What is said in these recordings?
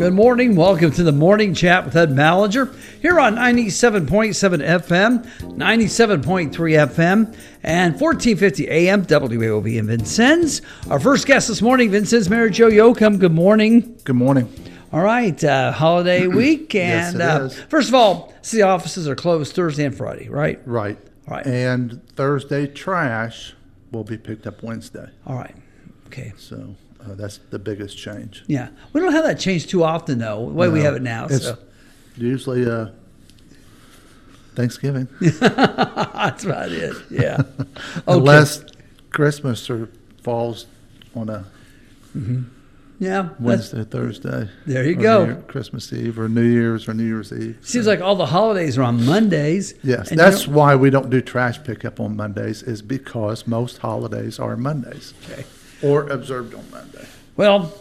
Good morning. Welcome to the morning chat with Ed Ballinger here on 97.7 FM, 97.3 FM, and 1450 AM WAOV in Vincennes. Our first guest this morning, Vincennes Mayor Joe Yochum. Good morning. Good morning. All right, uh, holiday week, Yes, and it uh, is. first of all, city offices are closed Thursday and Friday, right? Right. Right. And Thursday trash will be picked up Wednesday. All right. Okay. So uh, that's the biggest change. Yeah, we don't have that change too often, though. The way we have it now. It's So. usually uh, Thanksgiving, That's about it. Yeah. Okay. unless Christmas or falls on a yeah. Wednesday, Thursday. There you go. Year- Christmas Eve or New Year's or New Year's Eve. Seems like all the holidays are on Mondays. Yes, that's why we don't do trash pickup on Mondays. Is because most holidays are Mondays okay. Or observed on Monday. Well,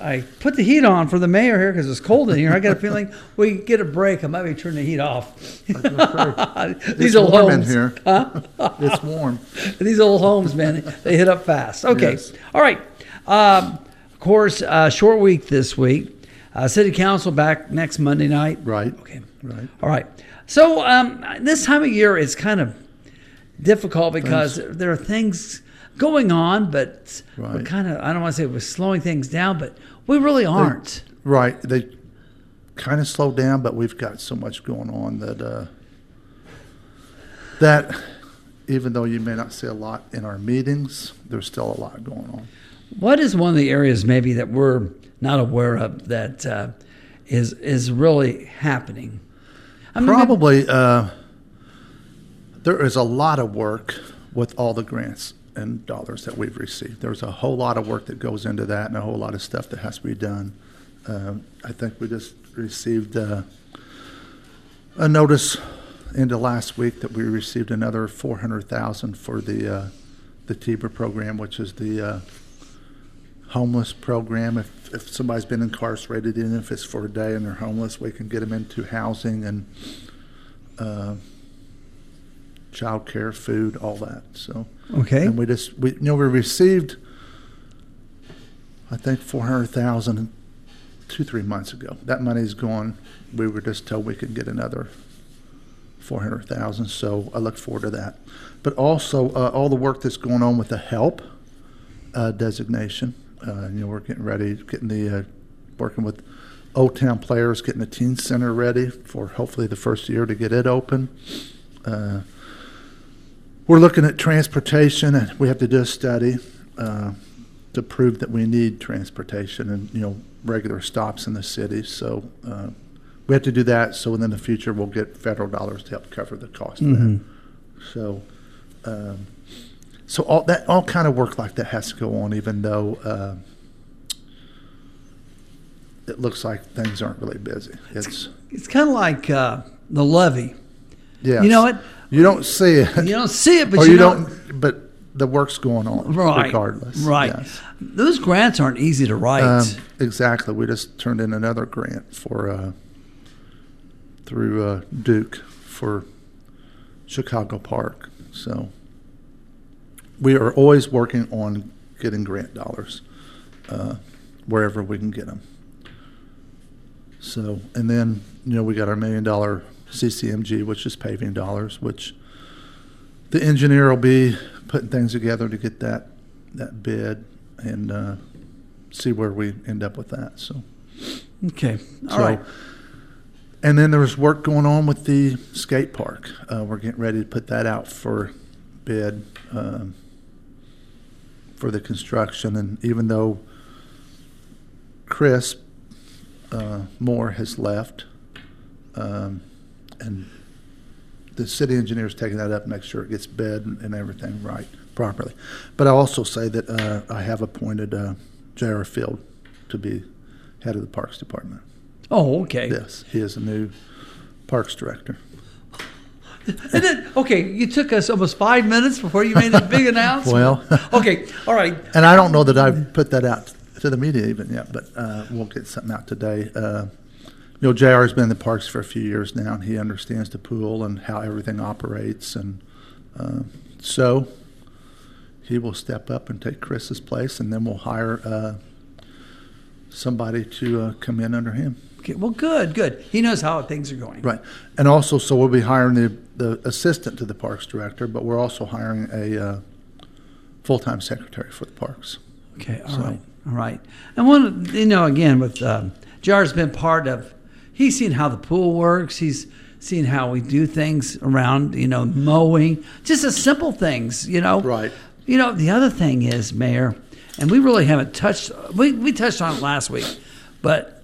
I put the heat on for the mayor here because it's cold in here. I got a feeling we get a break. I might be turning the heat off. It's These old warm in homes, here. it's warm. these old homes, man, they hit up fast. Okay, Yes. all right. Um, of course, uh, short week this week. Uh, City Council back next Monday night. Right. Okay. Right. All right. So um, this time of year is kind of difficult because there are things going on, but we're kind of, I don't want to say we're slowing things down, but we really aren't. Right. They kind of slowed down, but we've got so much going on that uh, that even though you may not see a lot in our meetings, there's still a lot going on. What is one of the areas maybe that we're not aware of that uh, is is really happening? I mean, Probably uh, there is a lot of work with all the grants and dollars that we've received. There's a whole lot of work that goes into that and a whole lot of stuff that has to be done. Um, I think we just received uh, a notice into last week that we received another 400,000 for the uh, the TIBA program, which is the uh, homeless program. If, if somebody's been incarcerated, even if it's for a day and they're homeless, we can get them into housing and uh, child care, food, all that. So, okay. and we just, we, you know, we received, I think, 400,000 two, three months ago. That money's gone. We were just told we could get another 400,000. So I look forward to that. But also, uh, all the work that's going on with the HELP uh, designation. Uh, you know, we're getting ready, getting the, uh, working with Old Town Players, getting the teen center ready for hopefully the first year to get it open. Uh, we're looking at transportation, and we have to do a study uh, to prove that we need transportation and you know regular stops in the city. So uh, we have to do that. So in the future, we'll get federal dollars to help cover the cost of that. So. Um, so all that all kind of work like that has to go on, even though uh, it looks like things aren't really busy. It's It's kind of like uh, the levy. yeah. You know what? You don't see it, You don't see it, but or you, don't. But the work's going on Right. regardless. Right. Yes. Those grants aren't easy to write. Um, exactly. We just turned in another grant for uh, through uh, Duke for Chicago Park. So we are always working on getting grant dollars uh, wherever we can get them. So and then you know we got our million dollar CCMG, which is paving dollars, which the engineer will be putting things together to get that that bid and uh, see where we end up with that. So, okay. All so right. and then there's work going on with the skate park. Uh, we're getting ready to put that out for bid um, for the construction. And even though Chris uh, Moore has left, um, and the city engineer is taking that up, to make sure it gets bid and, and everything right properly. But I also say that uh, I have appointed uh, J.R. Field to be head of the Parks Department. Oh, okay. Yes, he is a new Parks Director. And then, okay, you took us almost five minutes before you made that big announcement. Well, okay, all right. and I don't know that I've put that out to the media even yet, but uh, we'll get something out today. Uh, you know, JR has been in the parks for a few years now, and he understands the pool and how everything operates. And uh, so he will step up and take Chris's place, and then we'll hire uh, somebody to uh, come in under him. Okay, well, good, good. He knows how things are going. Right. And also, so we'll be hiring the, the assistant to the parks director, but we're also hiring a uh, full time secretary for the parks. Okay, all So- right, all right. And one, you know, again, with um, Jar's been part of. He's seen how the pool works. He's seen how we do things around, you know, mowing, just the simple things, you know. Right. You know, the other thing is, Mayor, and we really haven't touched. We we touched on it last week, but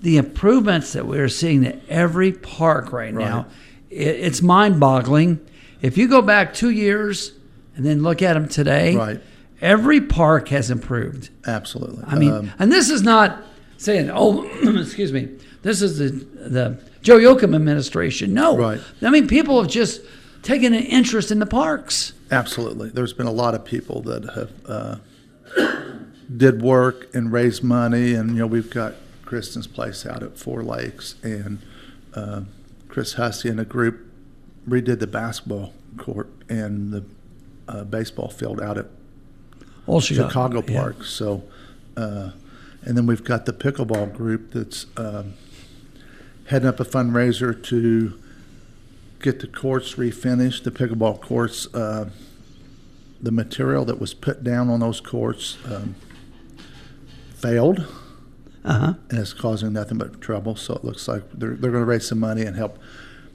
the improvements that we're seeing at every park right now, it, it's mind-boggling. If you go back two years and then look at them today, Right. every park has improved. Absolutely. I mean, Um, and this is not saying, oh, excuse me, this is the the Joe Yochum administration. No, Right. I mean, people have just taken an interest in the parks. Absolutely. There's been a lot of people that have uh, did work and raised money, and you know we've got Kristen's place out at Four Lakes, and uh, Chris Hussey and a group redid the basketball court and the uh, baseball field out at Old Chicago yeah. Park. So, uh, and then we've got the pickleball group that's um, heading up a fundraiser to get the courts refinished. The pickleball courts, uh, the material that was put down on those courts um, failed, Uh huh. and it's causing nothing but trouble. So it looks like they're they're going to raise some money and help.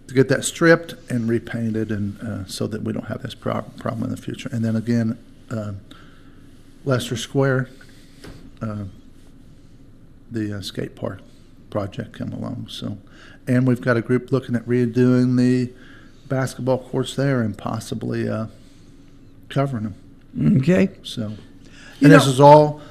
To get that stripped and repainted, and uh, so that we don't have this prob- problem in the future. And then again, um, Leicester Square, uh, the uh, skate park project come along. So, and we've got a group looking at redoing the basketball courts there and possibly uh, covering them. Okay. So, and You this is all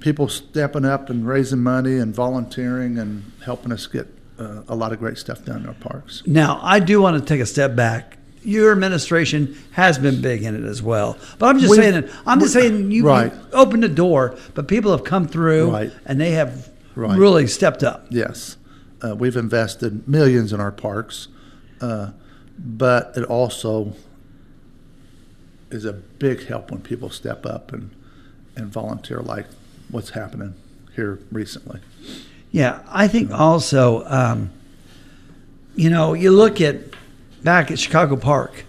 people stepping up and raising money and volunteering and helping us get uh, a lot of great stuff done in our parks. Now, I do want to take a step back. Your administration has been big in it as well, but I'm just We- saying. I'm just saying you, Right. you opened the door, but people have come through Right. and they have Right. really stepped up. Yes, uh, we've invested millions in our parks, uh, but it also is a big help when people step up and, and volunteer, like what's happening here recently. Yeah, I think also, um, you know, you look at back at Chicago Park.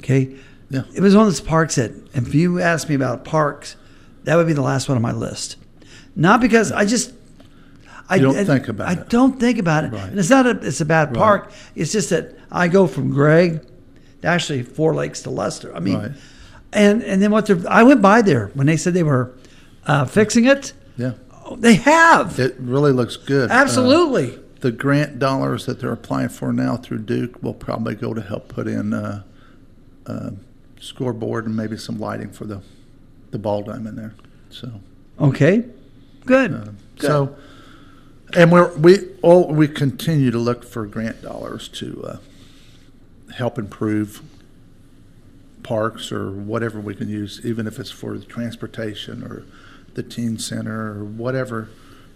Okay, Yeah. it was one of those parks that, if you ask me about parks, that would be the last one on my list. Not because I just. I You don't I- think about I it. I don't think about it, Right. and it's not a it's a bad Right. park. It's just that I go from Gregg, to actually Four Lakes to Lester. I mean, Right. and and then what? they're- I went by there when they said they were uh, fixing it. Yeah, Oh, They have it really looks good. Uh, absolutely. the grant dollars that they're applying for now through Duke will probably go to help put in uh, uh, scoreboard and maybe some lighting for the the ball diamond there. So. Okay, good. Uh, Good. So, and we're we all we continue to look for grant dollars to uh, help improve parks or whatever we can use, even if it's for the transportation or the teen center or whatever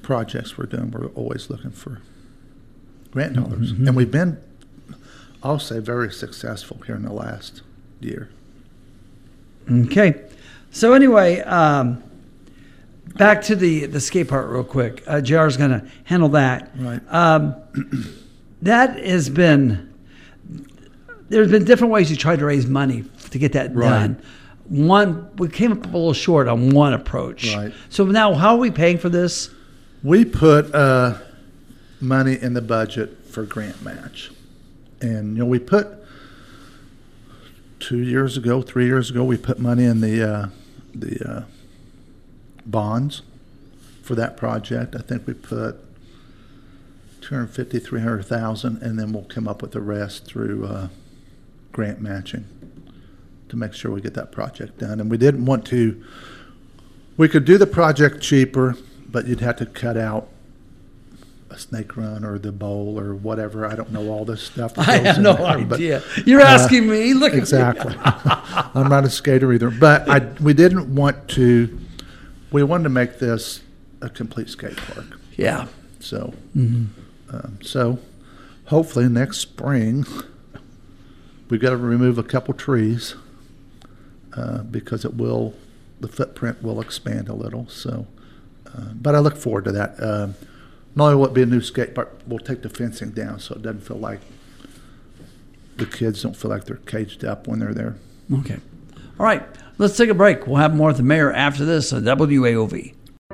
projects we're doing. We're always looking for grant dollars, Mm-hmm. and we've been, I'll say, very successful here in the last year. Okay. So anyway, um, back to the the skate park real quick. Uh, JR's going to handle that. Right. Um, that has been. There's been different ways you tried to raise money to get that Right. done. One, we came up a little short on one approach. Right. So now, how are we paying for this? We put uh, money in the budget for grant match, and you know we put two years ago, three years ago, we put money in the uh, the uh, bonds for that project. I think we put 250, 300,000, and then we'll come up with the rest through uh, grant matching to make sure we get that project done. And we didn't want to. We could do the project cheaper, but you'd have to cut out a snake run or the bowl or whatever. I don't know all this stuff. I have no there, but- idea. You're uh, asking me. Look at. Exactly. I'm not a skater either, but I we didn't want to. We wanted to make this a complete skate park. Yeah. So, Mm-hmm. um, so hopefully next spring we've got to remove a couple trees uh, because it will the footprint will expand a little. So, uh, but I look forward to that. Uh, not only will it be a new skate park, we'll take the fencing down so it doesn't feel like the kids don't feel like they're caged up when they're there. Okay. All right. Let's take a break. We'll have more with the mayor after this uh, on WAOV.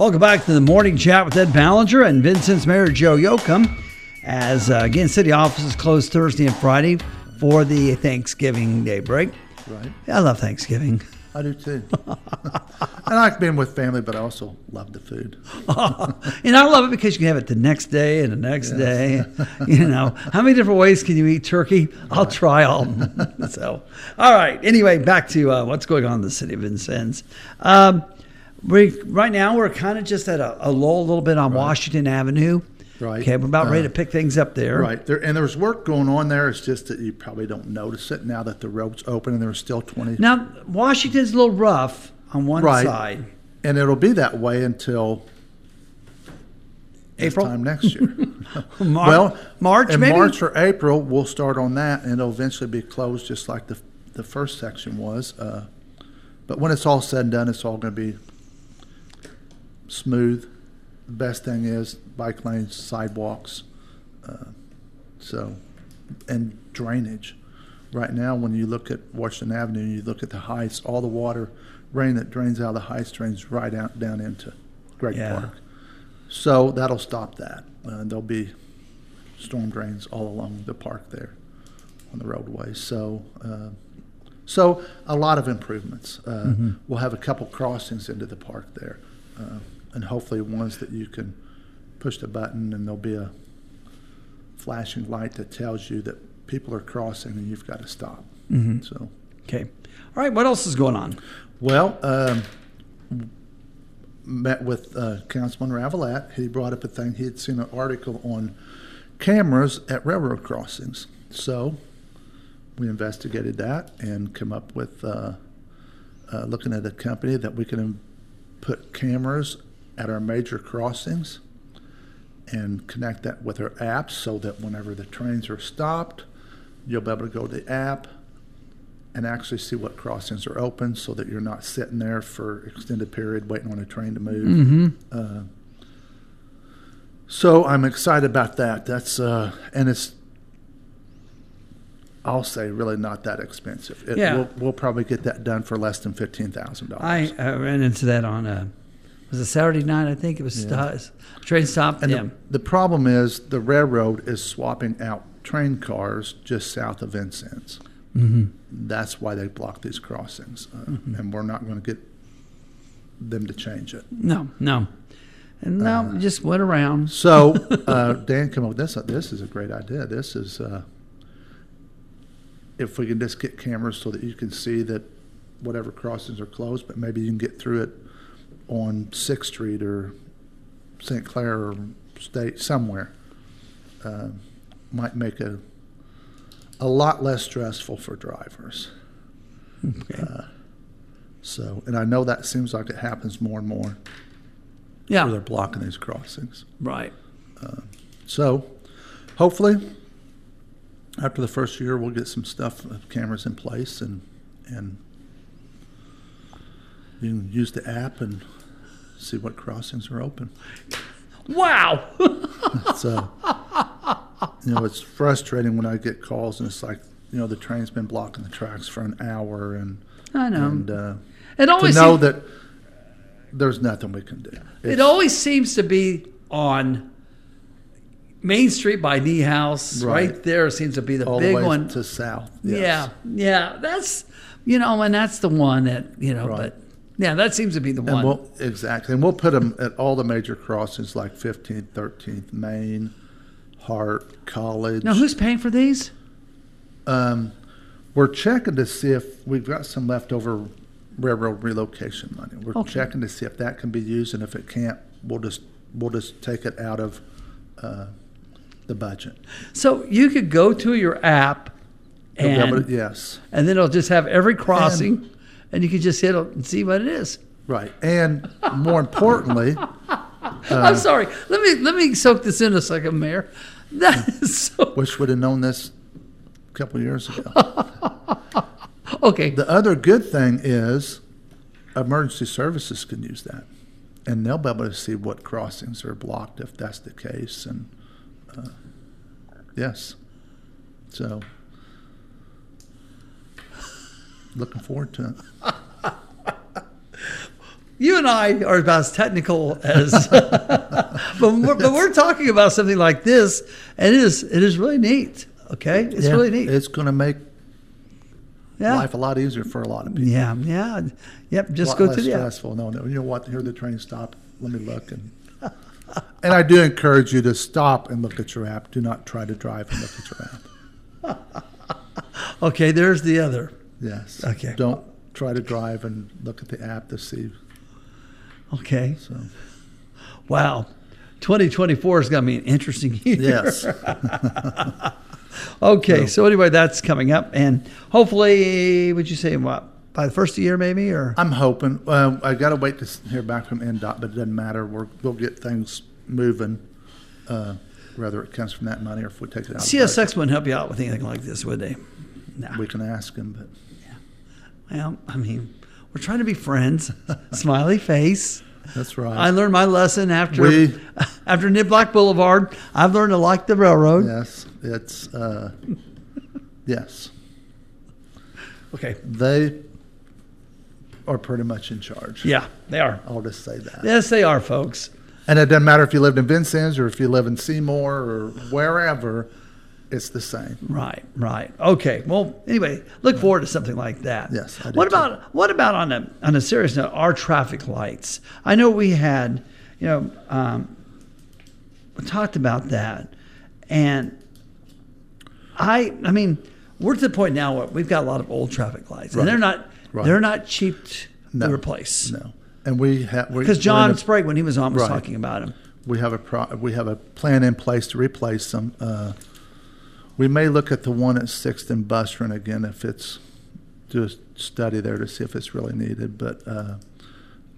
Welcome back to the morning chat with Ed Ballinger and Vincennes Mayor Joe Yochum. As uh, again, city offices closed Thursday and Friday for the Thanksgiving Day break. Right. I love Thanksgiving. I do too. and I like being with family, but I also love the food. and I love it because you can have it the next day and the next day. You know, how many different ways can you eat turkey? I'll try all. so, all right. Anyway, back to uh, what's going on in the city of Vincennes. Um, we right now we're kind of just at a, a lull a little bit on Washington Avenue. Right. Okay, we're about ready Uh, to pick things up there. Right there, and there's work going on there. It's just that you probably don't notice it now that the road's open and there's still 20. Now Washington's a little rough on one Right. side. And it'll be that way until April? time next year. Mar- well, March in maybe. March or April, we'll start on that, and it'll eventually be closed, just like the the first section was. Uh, but when it's all said and done, it's all going to be smooth. The best thing is bike lanes, sidewalks, uh, so and drainage. Right now, when you look at Washington Avenue, you look at the heights, all the water, rain that drains out of the heights drains right out down into Gregg Yeah. Park. So that'll stop that. Uh, there'll be storm drains all along the park there on the roadways. So, uh, so a lot of improvements. Uh, We'll have a couple crossings into the park there, uh, and hopefully ones that you can push the button and there'll be a flashing light that tells you that people are crossing and you've got to stop. So. Okay. All right. What else is going on? Well, um, met with uh, Councilman Ravelette. He brought up a thing. He had seen an article on cameras at railroad crossings. So we investigated that and come up with uh, uh, looking at a company that we can put cameras at our major crossings and connect that with our apps so that whenever the trains are stopped, you'll be able to go to the app and actually see what crossings are open so that you're not sitting there for extended period waiting on a train to move. Uh, so I'm excited about that. That's uh, and it's I'll say really not that expensive. It, Yeah. we'll, we'll probably get that done for less than fifteen thousand I, dollars. I ran into that on a was it Saturday night? I think it was Yeah. sto- train stopped. And yeah. the, the problem is the railroad is swapping out train cars just south of Vincennes. Mm-hmm. That's why they block these crossings, uh, and we're not going to get them to change it. no, no, and no, just went around. So uh, Dan came up with this. This is a great idea. This is uh, if we can just get cameras so that you can see that whatever crossings are closed, but maybe you can get through it on Sixth Street or St. Clair or State somewhere. Uh, might make a a lot less stressful for drivers. Okay. So, and I know that seems like it happens more and more. yeah. Where they're blocking these crossings. Right. So, hopefully, after the first year, we'll get some stuff, uh, cameras in place, and and you can use the app and see what crossings are open. Wow. It's uh, you know, it's frustrating when I get calls and it's like, you know, the train's been blocking the tracks for an hour, and I know. and uh, it to always know seem- that there's nothing we can do. it always seems to be on Main Street by Knee House. Right, Right. there seems to be the all big the one. to south. yes. Yeah, yeah. That's you know, and that's the one that you know. Right. But yeah, that seems to be the And one. we'll, exactly. And we'll put them at all the major crossings like 15th, 13th, Main, Hart, College. now, who's paying for these? um, we're checking to see if we've got some leftover railroad relocation money. We're Okay. checking to see if that can be used, and if it can't, we'll just, we'll just take it out of uh, the budget. So you could go to your app and, to- Yes, and then it'll just have every crossing and, you can just hit it and see what it is. right. And more importantly, I'm sorry. Let me let me soak this in a second, Mayor. That is so wish we'd have known this a couple of years ago. okay. The other good thing is emergency services can use that. And they'll be able to see what crossings are blocked if that's the case. And uh, yes, so looking forward to it. You and I are about as technical as, but we're, but we're talking about something like this, and it is it is really neat. Okay, it's Yeah, really neat. It's going to make yeah, life a lot easier for a lot of people. yeah, yeah. Yep. Just go less to the stressful. No, no. You know what? Hear the train stop. Let me look and. And I do encourage you to stop and look at your app. Do not try to drive and look at your app. Okay, there's the other. Yes. Okay. Don't try to drive and look at the app to see. Okay. So Wow. 2024 is going to be an interesting year. yes, Okay. So- So anyway, that's coming up, and hopefully, would you say what by the first of the year, maybe, or I'm hoping. Uh, I got to wait to hear back from INDOT, but it doesn't matter. We're, we'll get things moving. Uh, whether it comes from that money or if we take it out. CSX wouldn't help you out with anything like this, would they? No. We can ask them, but Well, I mean, we're trying to be friends. Smiley face. that's right. I learned my lesson after We- after Niblack Boulevard. I've learned to like the railroad. yes, it's uh, yes. Okay. They are pretty much in charge. Yeah, they are. I'll just say that. Yes, they are, folks. And it doesn't matter if you lived in Vincennes or if you live in Seymour or wherever, it's the same. Right, right. Okay. Well, anyway, look forward to something like that. Yes, What too. about what about on a on a serious note? Our traffic lights. I know we had, you know, um, we talked about that, and I, I mean, we're to the point now where we've got a lot of old traffic lights, and they're not Right. they're not cheap to No. replace. No, and we have Because John Sprague, when he was on, was Right. talking about them. we have a pro, we have a plan in place to replace them. Uh, we may look at the one at Sixth and Busseron again if it's do a study there to see if it's really needed. But uh,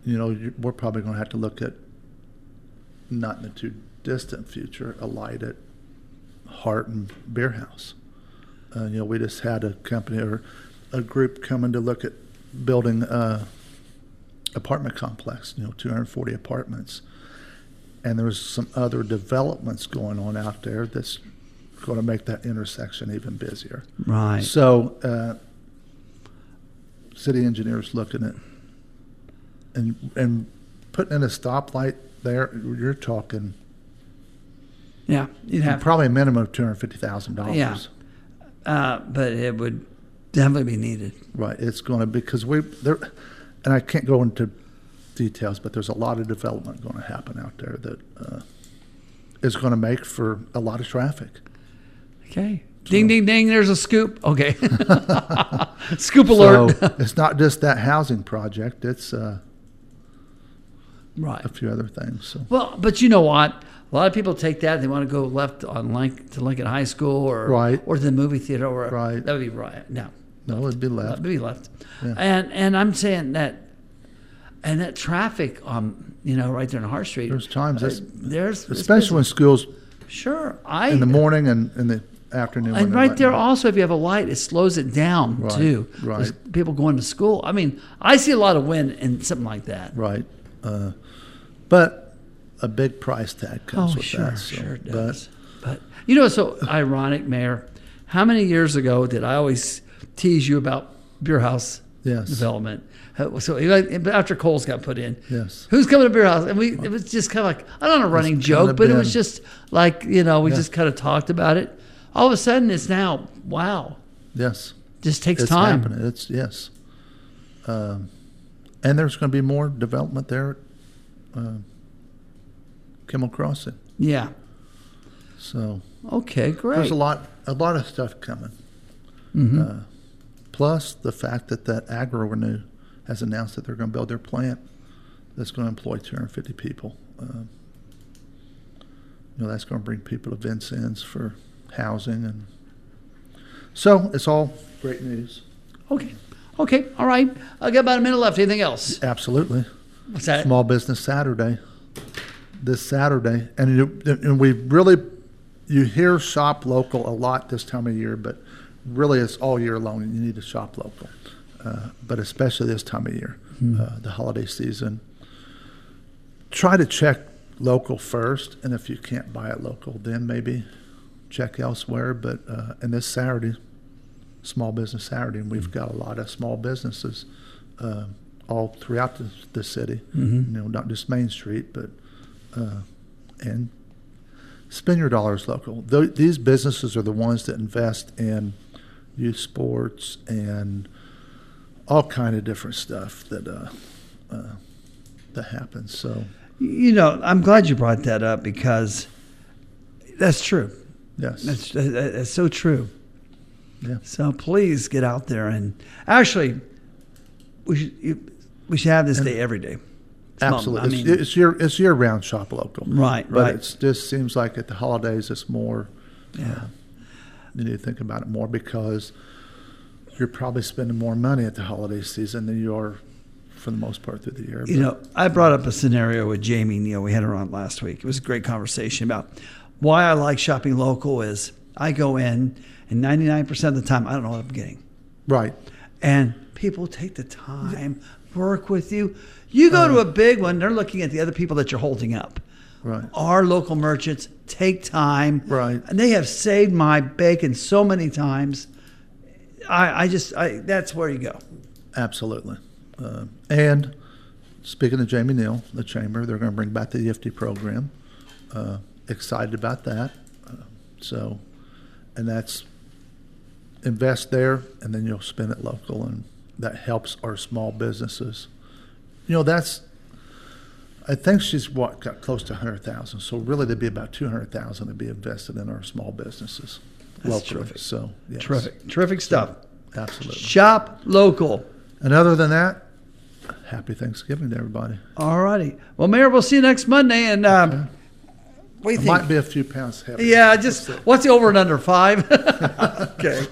you know, we're probably going to have to look at not in the too distant future a light at Hart and Beer House. Uh, you know, we just had a company or a group coming to look at building a apartment complex. You know, 240 apartments and there's some other developments going on out there that's going to make that intersection even busier. Right. So, uh, city engineers looking at and and putting in a stoplight there. You're talking Yeah, you'd have. probably a minimum of two hundred fifty thousand Yeah. dollars. Uh, but it would definitely be needed. Right. It's going to because we there, and I can't go into details, but there's a lot of development going to happen out there that uh, is going to make for a lot of traffic. Okay. Ding, ding, ding. There's a scoop. Okay. scoop alert. So it's not just that housing project; it's uh, right. a few other things. So Well, but you know what? A lot of people take that. They want to go left on Link to Lincoln High School or Right. or to the movie theater. Or Right. That would be right. No, no, it'd be left. would be left. Yeah. And and I'm saying that, and that traffic on you know right there on Hart Street. There's times uh, there's Especially when schools sure I in the morning and in the afternoon. And right there, also, if you have a light, it slows it down Right, too. right. There's People going to school. I mean, I see a lot of wind in something like that. Right, uh, but a big price tag comes Oh, with sure, that. so- sure it does. But, you know, it's so ironic, Mayor. How many years ago did I always tease you about beer house Yes. development? So after Kohl's got put in, Yes. who's coming to beer house? And we it was just kind of like I don't know a running joke, but it was just like you know we Yeah. just kind of talked about it. All of a sudden, it's now wow. Yes. Just takes it's time. happening. It's yes, um, and there's going to be more development there at uh, Kimmel Crossing. Yeah. So Okay, great. there's a lot, a lot of stuff coming. Mm-hmm. Uh, plus the fact that that agro renew has announced that they're going to build their plant that's going to employ 250 people. Um, you know, that's going to bring people to Vincennes for housing. And so it's all great news. Okay. Okay. All right. I got about a minute left. Anything else? Absolutely. What's that? Small Business Saturday this Saturday. And, you, and we really, you hear shop local a lot this time of year, but really it's all year long. And You need to shop local, uh, but especially this time of year, uh, the holiday season. Try to check local first, and if you can't buy it local, then maybe check elsewhere. But uh, and this Saturday, Small Business Saturday, and we've got a lot of small businesses uh, all throughout the, the city. You know, not just Main Street, but uh, and spend your dollars local. Th- these businesses are the ones that invest in youth sports and all kind of different stuff that uh, uh, that happens. So You know, I'm glad you brought that up because that's true. Yes, That's, that's so true. yeah, So please get out there and actually, we should we should have this day every day. Small- absolutely. I it's, mean, it's year it's year round shop local. Right, but right. But it just seems like at the holidays it's more. yeah. Uh, you need to think about it more because you're probably spending more money at the holiday season than you are for the most part through the year. You know, I brought up a scenario with Jamie Neal. We had her on last week. It was a great conversation about why I like shopping local. Is I go in and 99% of the time I don't know what I'm getting, right. and people take the time work with you. You go to a big one, they're looking at the other people that you're holding up. Right. Our local merchants take time, Right. And they have saved my bacon so many times. I, I just, I that's where you go. Absolutely. Uh, and speaking to Jamie Neal, the chamber, they're going to bring back the EFT program. Uh, excited about that. Uh, so, and that's invest there, and then you'll spend it local, and that helps our small businesses. You know, that's. I think she's what got close to hundred thousand. So really, there'd be about two hundred thousand to be invested in our small businesses That's locally. terrific. So yes, Terrific, terrific stuff. absolutely. Shop local. And other than that, happy Thanksgiving to everybody. All righty. Well, Mayor, we'll see you next Monday. And um, what do you It think? might be a few pounds heavy. yeah, just what's the over and under five? okay.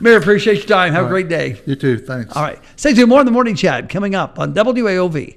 Mayor, appreciate your time. Have a great day. You too. Thanks. All right. Stay tuned. More in the morning chat coming up on WAOV.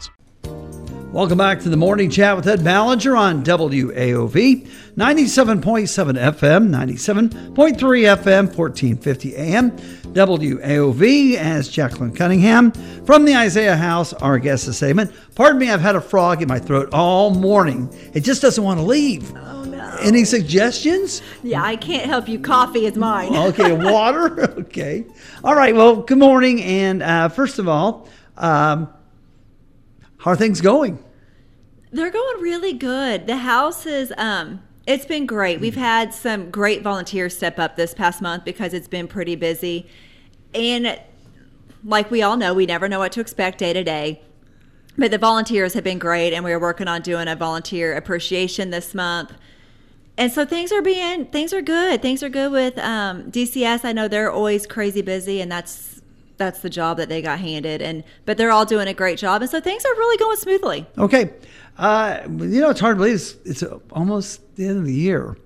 Welcome back to the morning chat with Ed Ballinger on WAOV 97.7 FM, 97.3 FM, 1450 AM. WAOV as Jacquelyn Cunningham from the Isaiah House, our guest this segment. Pardon me, I've had a frog in my throat all morning. It just doesn't want to leave. Oh no. Any suggestions? Yeah, I can't help you. Coffee is mine. Okay, water. Okay. All right. Well, good morning. And uh, first of all, um, how are things going? They're going really good. The house is um it's been great. We've had some great volunteers step up this past month because it's been pretty busy. And like we all know, we never know what to expect day to day. But the volunteers have been great and we are working on doing a volunteer appreciation this month. And so things are being things are good. Things are good with um, DCS. I know they're always crazy busy, and that's that's the job that they got handed. And but they're all doing a great job, and so things are really going smoothly. Okay. Uh, you know, it's hard to believe it's, it's almost the end of the year.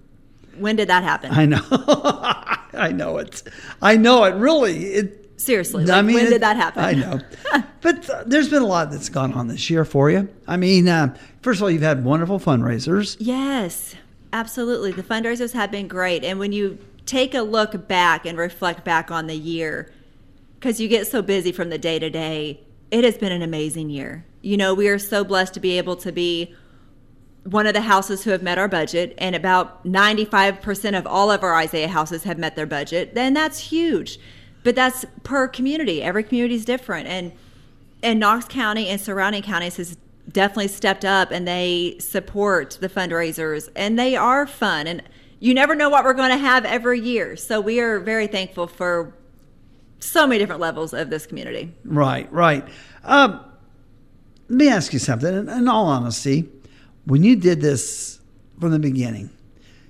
When did that happen? I know. I know it. I know it. Really. It, Seriously, I mean, when did that happen? I know. but uh, there's been a lot that's gone on this year for you. I mean, uh, first of all, you've had wonderful fundraisers. Yes, absolutely. The fundraisers have been great. And when you take a look back and reflect back on the year, because you get so busy from the day to day, it has been an amazing year. You know, we are so blessed to be able to be one of the houses who have met our budget, and about 95% of all of our Isaiah houses have met their budget. Then that's huge. But that's per community. Every community is different. And and Knox County and surrounding counties has definitely stepped up and they support the fundraisers and they are fun and you never know what we're going to have every year. So we are very thankful for so many different levels of this community. Right, right. Um, let me ask you something. In, in all honesty, when you did this from the beginning,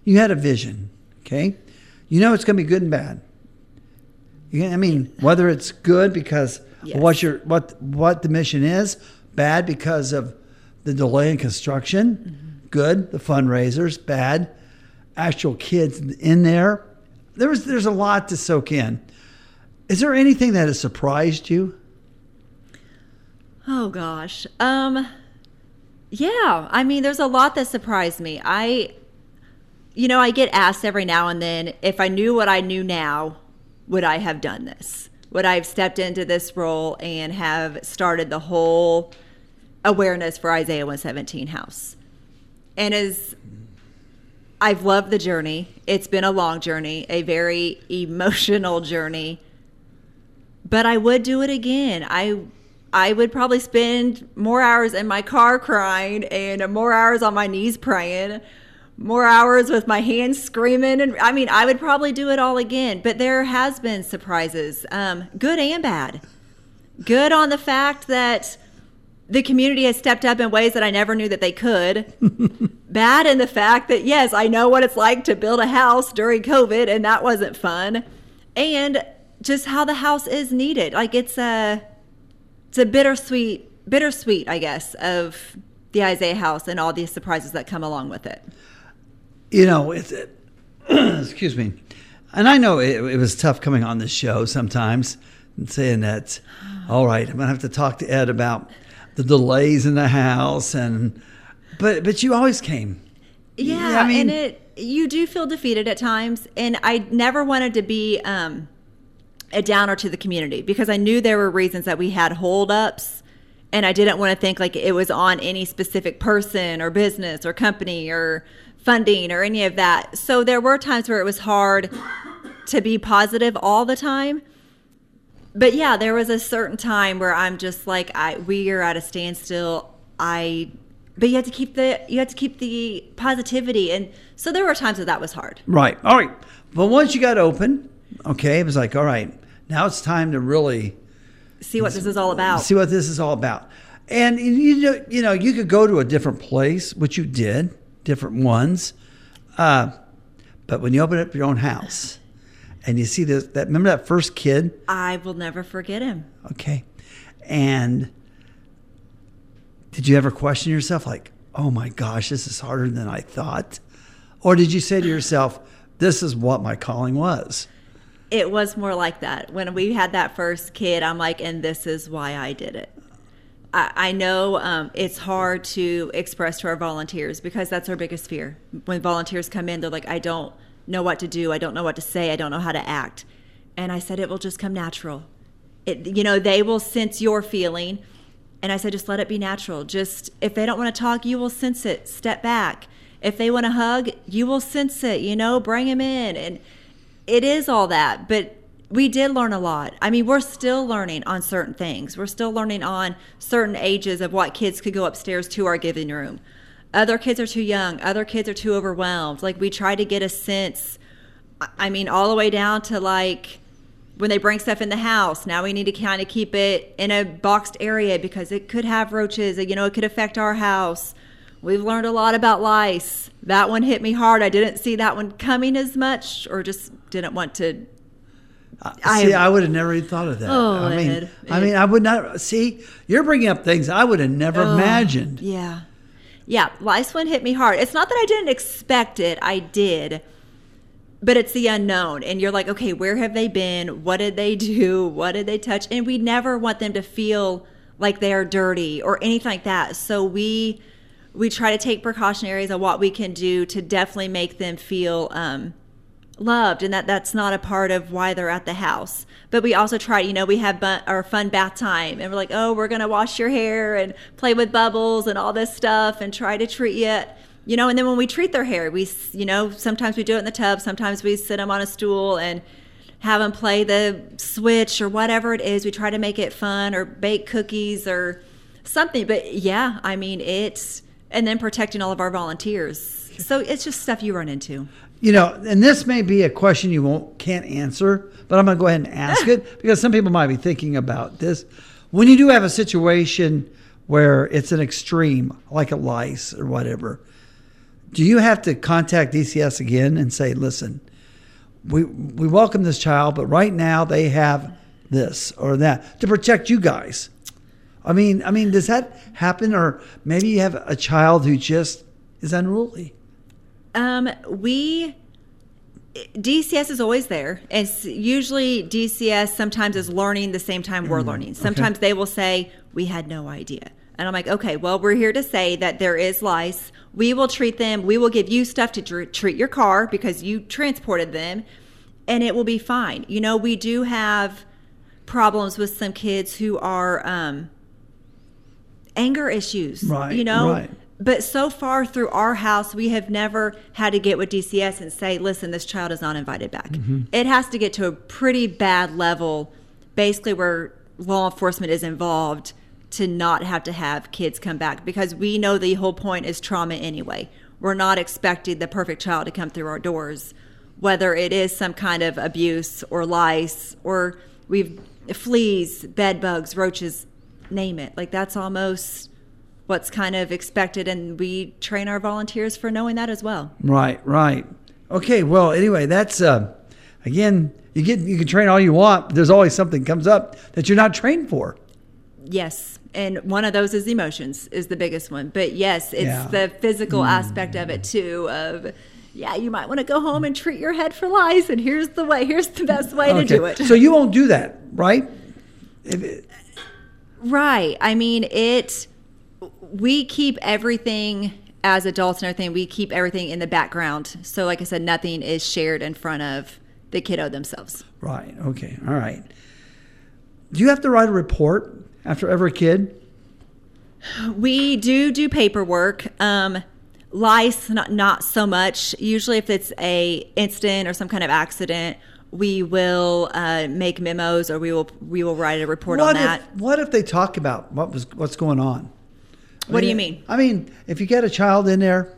you had a vision. Okay, you know it's going to be good and bad. You, I mean, whether it's good because Yes. what your what what the mission is, bad because of the delay in construction, good the fundraisers, bad actual kids in there. There was there's a lot to soak in. Is there anything that has surprised you? Oh gosh. Um yeah, I mean there's a lot that surprised me. I you know, I get asked every now and then if I knew what I knew now, would I have done this? Would I have stepped into this role and have started the whole awareness for Isaiah 117 house? And as I've loved the journey, it's been a long journey, a very emotional journey but I would do it again. I I would probably spend more hours in my car crying and more hours on my knees praying, more hours with my hands screaming and I mean, I would probably do it all again, but there has been surprises, um, good and bad. Good on the fact that the community has stepped up in ways that I never knew that they could. bad in the fact that yes, I know what it's like to build a house during COVID and that wasn't fun. And just how the house is needed. Like it's a it's a bittersweet bittersweet, I guess, of the Isaiah house and all the surprises that come along with it. you know, it's it, excuse me, and I know it, it was tough coming on this show sometimes and saying that. All right, I'm gonna have to talk to Ed about the delays in the house, and but but you always came. Yeah, Yeah, I mean- and it you do feel defeated at times, and I never wanted to be um, a downer to the community because I knew there were reasons that we had holdups, and I didn't want to think like it was on any specific person or business or company or funding or any of that. So there were times where it was hard to be positive all the time. But yeah, there was a certain time where I'm just like, I we are at a standstill. I, but you had to keep the you had to keep the positivity, and so there were times that that was hard. Right. All right. But once you got open, okay, it was like, all right, now it's time to really See what this is all about. see what this is all about. And you know, you know, you could go to a different place, which you did, different ones. Uh, but when you open up your own house and you see this, that remember that first kid, I will never forget him. okay, and did you ever question yourself, like, oh my gosh, this is harder than I thought, or did you say to yourself, this is what my calling was? It was more like that. When we had that first kid, I'm like, and this is why I did it. I, know um, it's hard to express to our volunteers because that's our biggest fear. When volunteers come in, they're like, I don't know what to do. I don't know what to say. I don't know how to act. And I said, it will just come natural. It, you know, they will sense your feeling. And I said, just let it be natural. Just if they don't want to talk, you will sense it. Step back. If they want to hug, you will sense it. You know, bring them in. And it is all that. But we did learn a lot. I mean, we're still learning on certain things. We're still learning on certain ages of what kids could go upstairs to our giving room. Other kids are too young. Other kids are too overwhelmed. Like we try to get a sense. I- mean, all the way down to like when they bring stuff in the house. Now we need to kind of keep it in a boxed area because it could have roaches. You know, it could affect our house. We've learned a lot about lice. That one hit me hard. I didn't see that one coming as much, or just didn't want to. I- see, I would have never even thought of that. Oh, I mean, I mean, I would not see. You're bringing up things I would have never imagined. Yeah. Yeah, lice one hit me hard. It's not that I didn't expect it, I did. But it's the unknown. And you're like, okay, where have they been? What did they do? What did they touch? And we never want them to feel like they are dirty or anything like that. So we we try to take precautionaries on what we can do to definitely make them feel um, loved and that that's not a part of why they're at the house but we also try you know we have bu- our fun bath time and we're like oh we're gonna wash your hair and play with bubbles and all this stuff and try to treat you you know and then when we treat their hair we you know sometimes we do it in the tub sometimes we sit them on a stool and have them play the Switch or whatever it is. We try to make it fun or bake cookies or something. But yeah, I mean, it's, and then protecting all of our volunteers. So it's just stuff you run into. You know, and this may be a question you won't can't answer, but I'm going to go ahead and ask it because some people might be thinking about this. When you do have a situation where it's an extreme, like a lice or whatever, do you have to contact DCS again and say, "Listen, we we welcome this child, but right now they have this or that to protect you guys"? I mean, I mean, does that happen, or maybe you have a child who just is unruly? Um, we DCS is always there. It's usually DCS sometimes is learning the same time we're learning. Sometimes they will say, We had no idea. And I'm like, Okay, well, we're here to say that there is lice. We will treat them. We will give you stuff to dr- treat your car because you transported them, and it will be fine. You know, we do have problems with some kids who are um, anger issues. Right, You know, right. but so far through our house, we have never had to get with DCS and say, listen, this child is not invited back. Mm-hmm. It has to get to a pretty bad level, basically, where law enforcement is involved to not have to have kids come back because we know the whole point is trauma anyway. We're not expecting the perfect child to come through our doors, whether it is some kind of abuse or lice or we've fleas, bed bugs, roaches, name it. Like that's almost what's kind of expected and we train our volunteers for knowing that as well Right, right. Okay, well, anyway, that's uh again, you get you can train all you want, but there's always something comes up that you're not trained for. yes and one of those is emotions is the biggest one but yes it's Yeah. the physical aspect of it too of yeah you might want to go home and treat your head for lice and here's the way here's the best way to do it So you won't do that, right? If it- Right. I mean, it, we keep everything as adults and everything, we keep everything in the background. So, like I said, nothing is shared in front of the kiddo themselves. right. Okay. All right. Do you have to write a report after every kid? We do do paperwork. Um, lice, not, not so much. Usually, if it's a incident or some kind of accident, we will uh, make memos or we will we will write a report what on that. If, what if they talk about what was what's going on? I What do you mean? I mean, if you get a child in there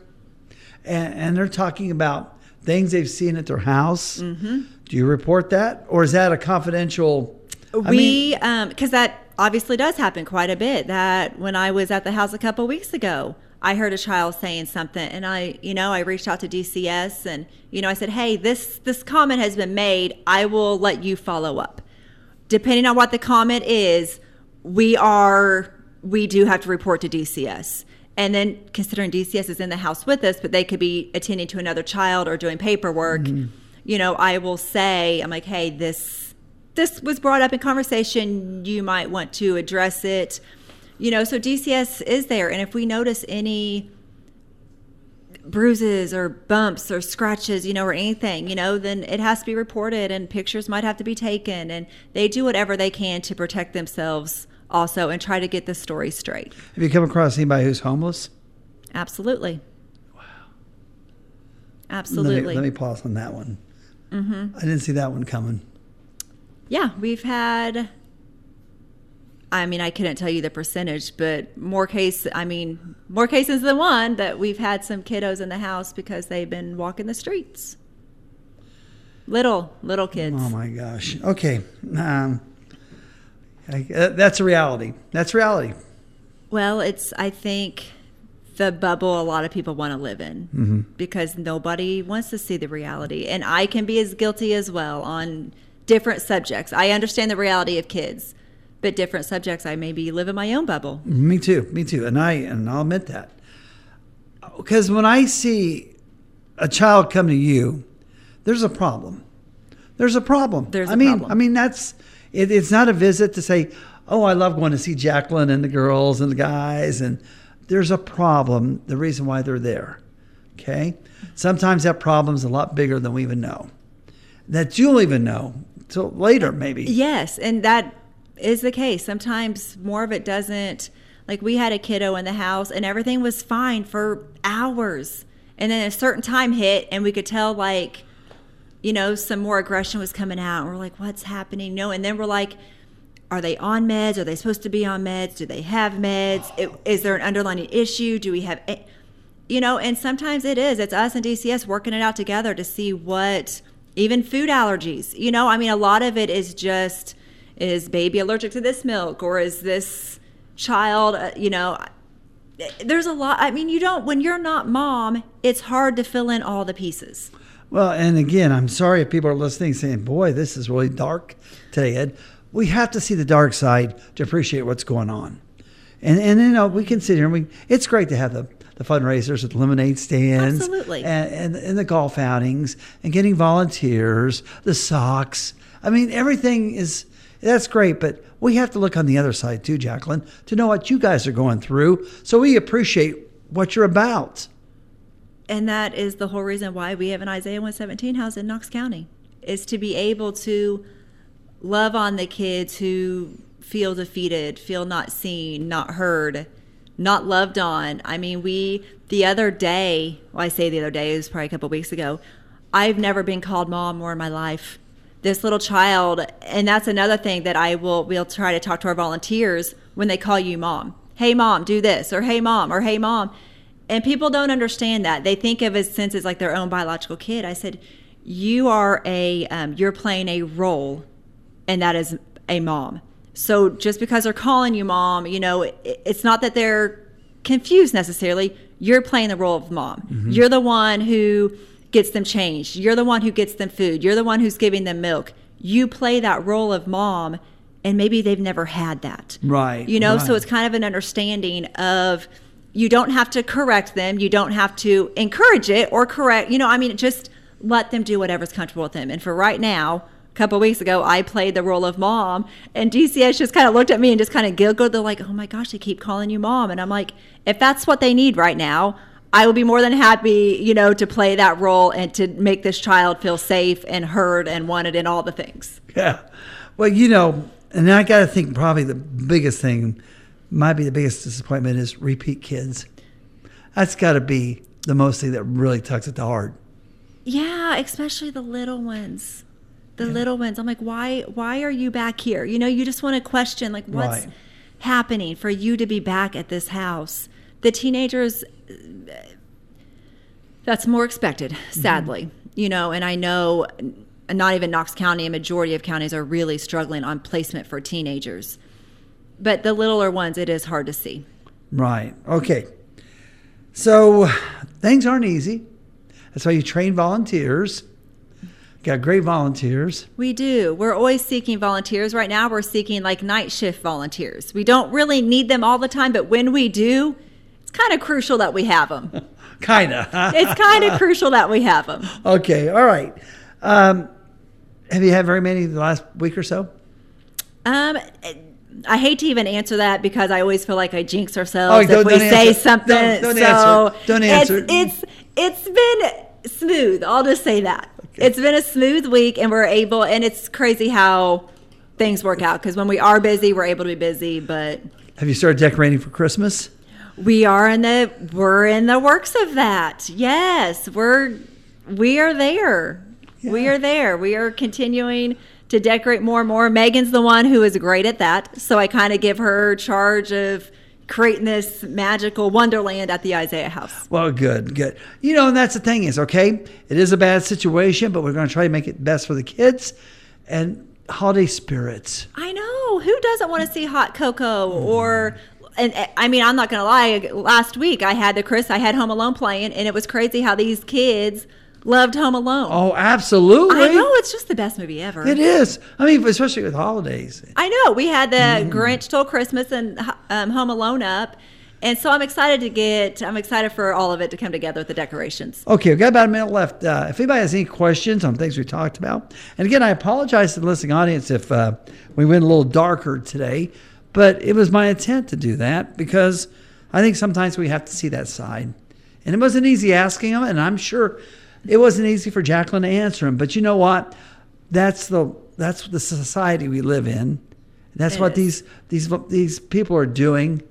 and, and they're talking about things they've seen at their house, Mm-hmm. do you report that, or is that a confidential? I we um because that obviously does happen quite a bit that when i was at the house a couple weeks ago i heard a child saying something and i you know i reached out to dcs and you know i said hey this this comment has been made. I will let you follow up. Depending on what the comment is we are we do have to report to dcs and then considering dcs is in the house with us but they could be attending to another child or doing paperwork mm-hmm. you know i will say i'm like hey this this was brought up in conversation. You might want to address it you know so dcs is there and if we notice any bruises or bumps or scratches you know or anything you know then it has to be reported and pictures might have to be taken and they do whatever they can to protect themselves also and try to get the story straight Have you come across anybody who's homeless? absolutely wow Let absolutely me, let me pause on that one. Mm-hmm. I didn't see that one coming. Yeah, we've had. I mean, I couldn't tell you the percentage, but more case. I mean, more cases than one that we've had some kiddos in the house because they've been walking the streets. Little, little kids. Oh my gosh. Okay. Um, I, uh, that's a reality. That's reality. Well, it's I think the bubble a lot of people want to live in because nobody wants to see the reality, and I can be as guilty as well on different subjects. I understand the reality of kids, but different subjects I maybe live in my own bubble. Me too. Me too. And I and I'll admit that. Because when I see a child come to you, there's a problem. There's a problem. There's I a mean, problem. I mean that's it, it's not a visit to say, "Oh, I love going to see Jacquelyn and the girls and the guys." And there's a problem. The reason why they're there. Okay. Sometimes that problem's a lot bigger than we even know. That you'll even know till later, maybe. Yes, and that is the case. Sometimes more of it doesn't. Like we had a kiddo in the house and everything was fine for hours. And then a certain time hit and we could tell like you know, some more aggression was coming out. And we're like, what's happening? No. And then we're like, are they on meds? Are they supposed to be on meds? Do they have meds? It, is there an underlying issue? Do we have, a- you know, and sometimes it is. It's us and DCS working it out together to see what, even food allergies, you know, I mean, a lot of it is just, is baby allergic to this milk or is this child, uh, you know, there's a lot. I mean, you don't, when you're not mom, it's hard to fill in all the pieces. Well, and again, I'm sorry if people are listening saying, boy, this is really dark today, Ed. We have to see the dark side to appreciate what's going on. And, and you know, we can sit here and we, it's great to have the, the fundraisers at the lemonade stands. Absolutely. And, and, and the golf outings and getting volunteers, the socks. I mean, everything is, that's great, but we have to look on the other side too, Jacquelyn, to know what you guys are going through so we appreciate what you're about. And that is the whole reason why we have an Isaiah 117 house in Knox County, is to be able to love on the kids who feel defeated, feel not seen, not heard, not loved on. I mean, we, the other day, well, I say the other day, it was probably a couple weeks ago, I've never been called mom more in my life. This little child, and that's another thing that I will, we'll try to talk to our volunteers when they call you mom. Hey, mom, do this, or hey, mom, or hey, mom and people don't understand that. They think of it since it's like their own biological kid. I said, you are a, um, you're playing a role, and that is a mom. So just because they're calling you mom, you know, it, it's not that they're confused necessarily. You're playing the role of mom. Mm-hmm. You're the one who gets them changed. You're the one who gets them food. You're the one who's giving them milk. You play that role of mom, and maybe they've never had that. Right. You know, right. so it's kind of an understanding of, you don't have to correct them. You don't have to encourage it or correct, you know, I mean, just let them do whatever's comfortable with them. And for right now, a couple weeks ago, I played the role of mom, and DCS just kind of looked at me and just kind of giggled. They're like, oh my gosh, they keep calling you mom. And I'm like, if that's what they need right now, I will be more than happy, you know, to play that role and to make this child feel safe and heard and wanted and all the things. Yeah. Well, you know, and I got to think probably the biggest thing might be the biggest disappointment is repeat kids. That's got to be the most thing that really tugs at the heart. Yeah, especially the little ones. The yeah. little ones. I'm like, why? Why are you back here? You know, you just want to question like what's right. happening for you to be back at this house. The teenagers. That's more expected, sadly. Mm-hmm. You know, and I know not even Knox County, a majority of counties are really struggling on placement for teenagers but the littler ones, it is hard to see. Right. Okay. So things aren't easy. That's why you train volunteers. Got great volunteers. We do. We're always seeking volunteers. Right now, we're seeking like night shift volunteers. We don't really need them all the time, but when we do, it's kind of crucial that we have them. kind of. it's kind of crucial that we have them. Okay. All right. Um, have you had very many the last week or so? Um, I hate to even answer that because I always feel like I jinx ourselves oh, if we say something. Don't, don't so answer. Don't answer. It's, it's, it's been smooth. I'll just say that okay. it's been a smooth week, and we're able. And it's crazy how things work out because when we are busy, we're able to be busy. But have you started decorating for Christmas? We are in the we're in the works of that. Yes, we're we are there. Yeah. We are there. We are continuing to decorate more and more. Megan's the one who is great at that. So I kind of give her charge of creating this magical wonderland at the Isaiah house. Well, good, good. You know, and that's the thing is, okay, it is a bad situation, but we're going to try to make it best for the kids and holiday spirits. I know. Who doesn't want to see hot cocoa or mm-hmm. And I mean, I'm not going to lie. Last week I had the Chris, I had Home Alone playing, and it was crazy how these kids loved Home Alone. Oh, absolutely. I know it's just the best movie ever. It is. I mean, especially with holidays. I know. We had the mm. Grinch Stole Christmas and um, Home Alone up. And so I'm excited to get, I'm excited for all of it to come together with the decorations. Okay, we've got about a minute left. Uh, if anybody has any questions on things we talked about, and again, I apologize to the listening audience if uh, we went a little darker today, but it was my intent to do that because I think sometimes we have to see that side. And it wasn't easy asking them, and I'm sure it wasn't easy for Jacquelyn to answer him, but you know what? That's the that's the society we live in. That's it what is. these these these people are doing.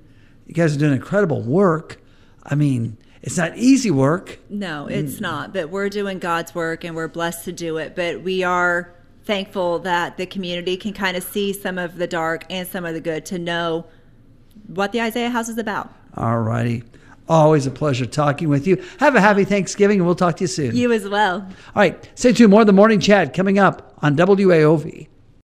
You guys are doing incredible work. I mean, it's not easy work. No, it's mm. not. But we're doing God's work and we're blessed to do it. But we are thankful that the community can kind of see some of the dark and some of the good to know what the Isaiah House is about. All righty. Always a pleasure talking with you. Have a happy Thanksgiving, and we'll talk to you soon. You as well. All right. Stay tuned. More of the morning chat coming up on WAOV.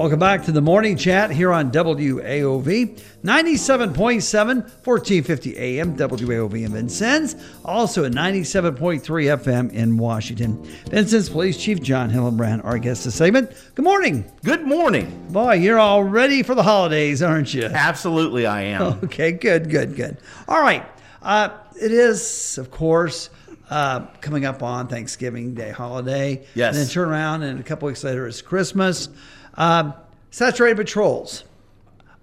Welcome back to the morning chat here on WAOV 97.7, 1450 AM, WAOV in Vincennes. Also at 97.3 FM in Washington. Vincennes Police Chief Jon Hillenbrand, our guest this segment. Good morning. Good morning. Boy, you're all ready for the holidays, aren't you? Absolutely, I am. Okay, good, good, good. All right. Uh, it is, of course, uh, coming up on Thanksgiving Day holiday. Yes. And then turn around, and a couple weeks later it's Christmas. Um, saturated patrols.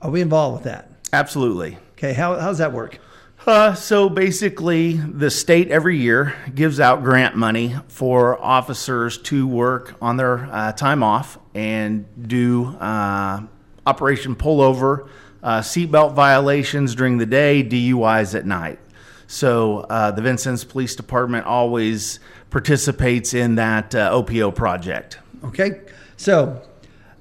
Are we involved with that? Absolutely. Okay, how, how does that work? Uh, so basically, the state every year gives out grant money for officers to work on their uh, time off and do uh, Operation Pullover, uh, seatbelt violations during the day, DUIs at night. So uh, the Vincennes Police Department always participates in that uh, OPO project. Okay, so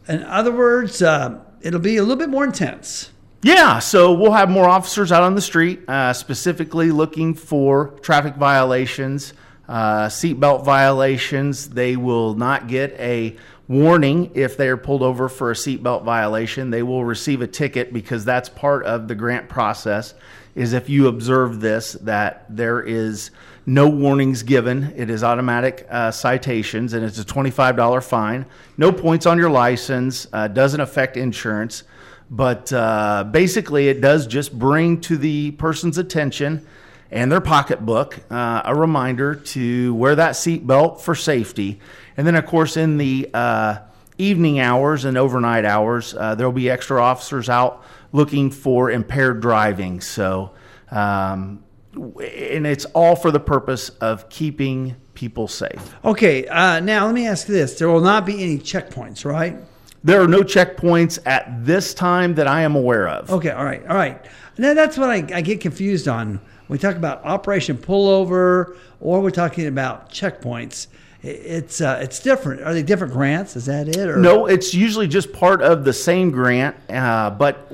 in other words, uh, it'll be a little bit more intense. Yeah, so we'll have more officers out on the street, uh, specifically looking for traffic violations, uh, seatbelt violations. They will not get a warning if they are pulled over for a seatbelt violation. They will receive a ticket because that's part of the grant process. Is if you observe this, that there is no warnings given. It is automatic uh, citations, and it's a twenty-five dollar fine. No points on your license. Uh, doesn't affect insurance. But uh, basically, it does just bring to the person's attention and their pocketbook uh, a reminder to wear that seatbelt for safety. And then, of course, in the uh, evening hours and overnight hours, uh, there will be extra officers out looking for impaired driving. So, um, and it's all for the purpose of keeping people safe. Okay, uh, now let me ask this: there will not be any checkpoints, right? There are no checkpoints at this time that I am aware of. Okay, all right, all right. Now that's what I, I get confused on. We talk about Operation Pullover, or we're talking about checkpoints. It's uh, it's different. Are they different grants? Is that it? Or? No, it's usually just part of the same grant, uh, but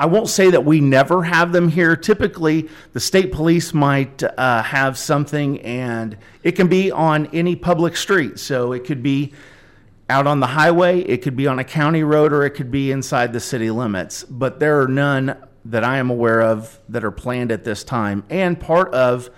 I won't say that we never have them here. Typically, the state police might uh, have something, and it can be on any public street. So it could be out on the highway, it could be on a county road, or it could be inside the city limits. But there are none that I am aware of that are planned at this time. And part of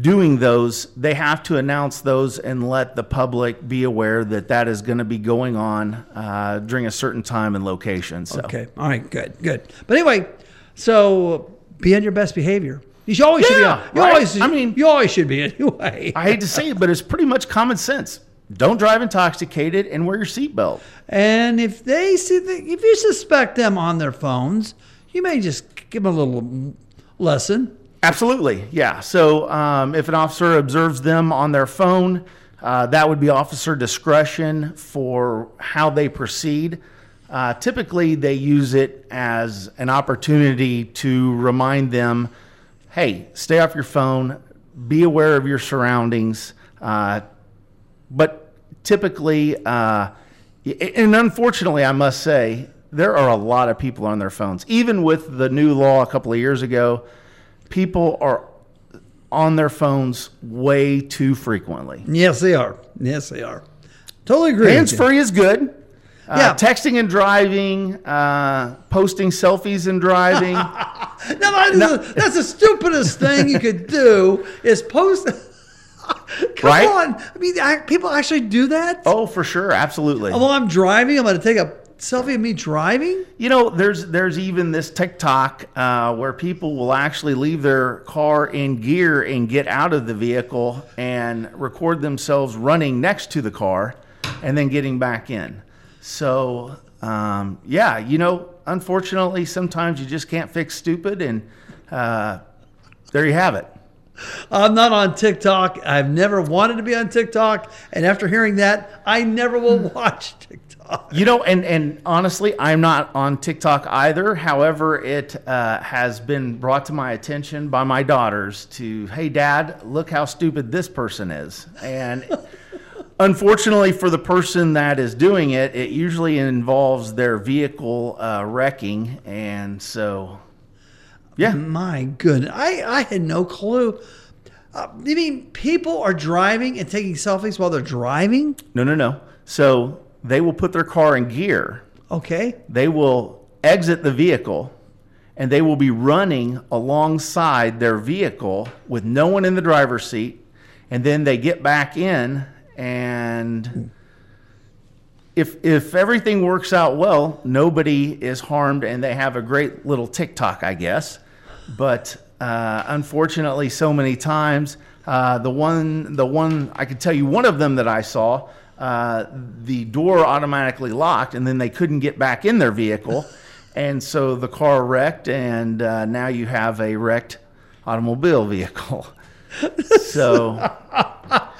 doing those, they have to announce those and let the public be aware that that is going to be going on uh, during a certain time and location. So. Okay. All right. Good. Good. But anyway, so be on your best behavior. You should always should be. On, you right. always. I mean- you always should be anyway. I hate to say it, but it's pretty much common sense. Don't drive intoxicated and wear your seatbelt. And if they see, the, if you suspect them on their phones, you may just give them a little lesson. Absolutely, yeah. So um, if an officer observes them on their phone, uh, that would be officer discretion for how they proceed. Uh, typically, they use it as an opportunity to remind them, "Hey, stay off your phone. Be aware of your surroundings." Uh, but typically, uh, and unfortunately, I must say, there are a lot of people on their phones. Even with the new law a couple of years ago, people are on their phones way too frequently. Yes, they are. Yes, they are. Totally agree. Hands free is good. Uh, Yeah. texting and driving, uh, posting selfies and driving. No, that is the- that's the stupidest thing you could do is post. Come Right? on. I mean, I, people actually do that. oh, for sure, absolutely. While I'm driving, I'm going to take a selfie of me driving? You know, there's there's even this TikTok uh, where people will actually leave their car in gear and get out of the vehicle and record themselves running next to the car, and then getting back in. So um, yeah, you know, unfortunately, sometimes you just can't fix stupid, and uh, there you have it. I'm not on TikTok. I've never wanted to be on TikTok. And after hearing that, I never will watch TikTok. You know, and, and honestly, I'm not on TikTok either. However, it uh, has been brought to my attention by my daughters to, hey, dad, look how stupid this person is. And unfortunately for the person that is doing it, it usually involves their vehicle uh, wrecking. And so, yeah. My goodness. I, I had no clue. Uh, you mean people are driving and taking selfies while they're driving? No, no, no. So they will put their car in gear. Okay. They will exit the vehicle and they will be running alongside their vehicle with no one in the driver's seat. And then they get back in and if if everything works out well, nobody is harmed and they have a great little TikTok, I guess. But uh, unfortunately, so many times, uh, the one the one I could tell you one of them that I saw, uh, the door automatically locked, and then they couldn't get back in their vehicle, and so the car wrecked, and uh, now you have a wrecked automobile vehicle. so I,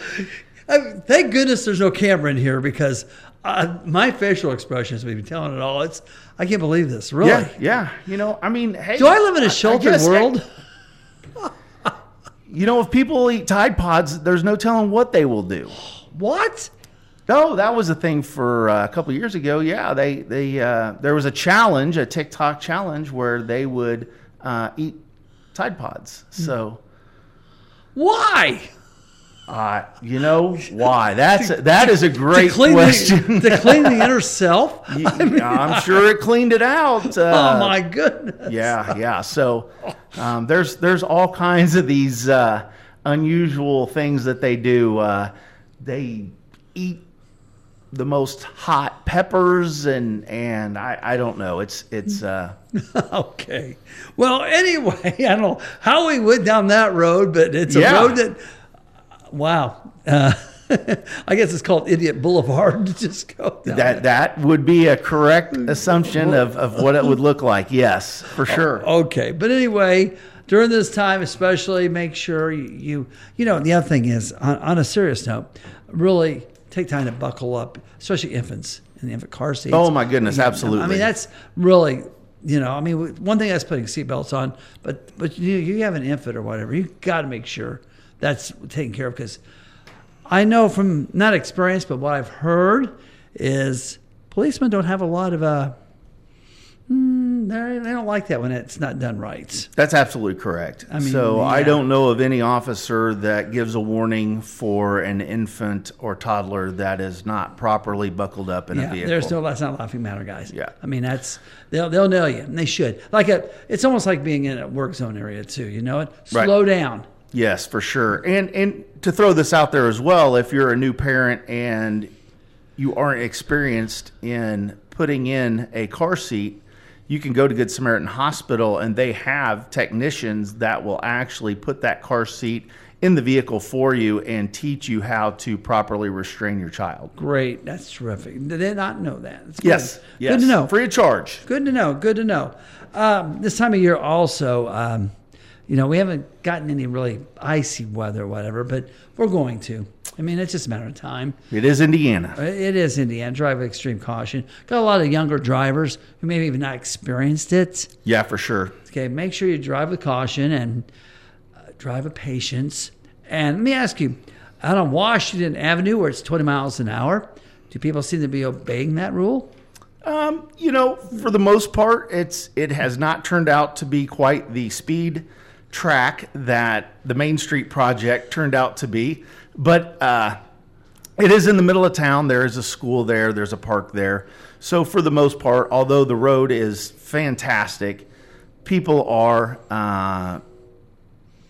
thank goodness there's no camera in here because uh, my facial expressions would be telling it all. It's I can't believe this. Really? yeah, yeah, you know, I mean, hey, Do I live in a sheltered world? You know, if people eat Tide Pods, there's no telling what they will do. what? No, that was a thing for uh, a couple of years ago. Yeah, they they uh, there was a challenge, a TikTok challenge where they would uh, eat Tide Pods. So, Why? uh, you know why? That's that is a great to question. The, to clean the inner self? I am sure it cleaned it out. Uh, oh my goodness. Yeah, yeah. So um, there's there's all kinds of these uh, unusual things that they do. Uh, they eat the most hot peppers and and I, I don't know. It's it's uh, Okay. Well, anyway, I don't know how we went down that road, but it's a Yeah. road that, wow. Uh, I guess it's called Idiot Boulevard to just go down that that would be a correct assumption of, of what it would look like. Yes, for sure. Okay, but anyway, during this time, especially, make sure you you, you know. The other thing is, on, on a serious note, really take time to buckle up, especially infants in the infant car seats. Oh my goodness, absolutely. I mean, that's really, you know, I mean, one thing that's putting seatbelts on, but but you you have an infant or whatever, you got to make sure that's taken care of because I know from not experience, but what I've heard is policemen don't have a lot of uh. Mm, They they don't like that when it's not done right. That's absolutely correct. I mean, so I don't know of any officer that gives a warning for an infant or toddler that is not properly buckled up in a vehicle. there's no that's not a laughing matter, guys. Yeah. I mean that's they'll they'll nail you, and they should. Like a, it's almost like being in a work zone area too. You know it. Right. Slow down. Yes, for sure. And and to throw this out there as well, if you're a new parent and you aren't experienced in putting in a car seat, you can go to Good Samaritan Hospital and they have technicians that will actually put that car seat in the vehicle for you and teach you how to properly restrain your child. Great, that's terrific. Did they not know that? That's good. Yes, yes. Good to know. Free of charge. Good to know. Good to know. Um, this time of year, also, um, you know, we haven't gotten any really icy weather or whatever, but we're going to. I mean, it's just a matter of time. It is Indiana. It is Indiana. Drive with extreme caution. Got a lot of younger drivers who maybe even not experienced it. Yeah, for sure. Okay, make sure you drive with caution and uh, drive with patience. And let me ask you, out on Washington Avenue, where it's 20 miles an hour, do people seem to be obeying that rule? Um, you know, for the most part, it's it has not turned out to be quite the speed track that the Main Street project turned out to be, but uh, it is in the middle of town. There is a school there. There's a park there. So for the most part, although the road is fantastic, people are uh,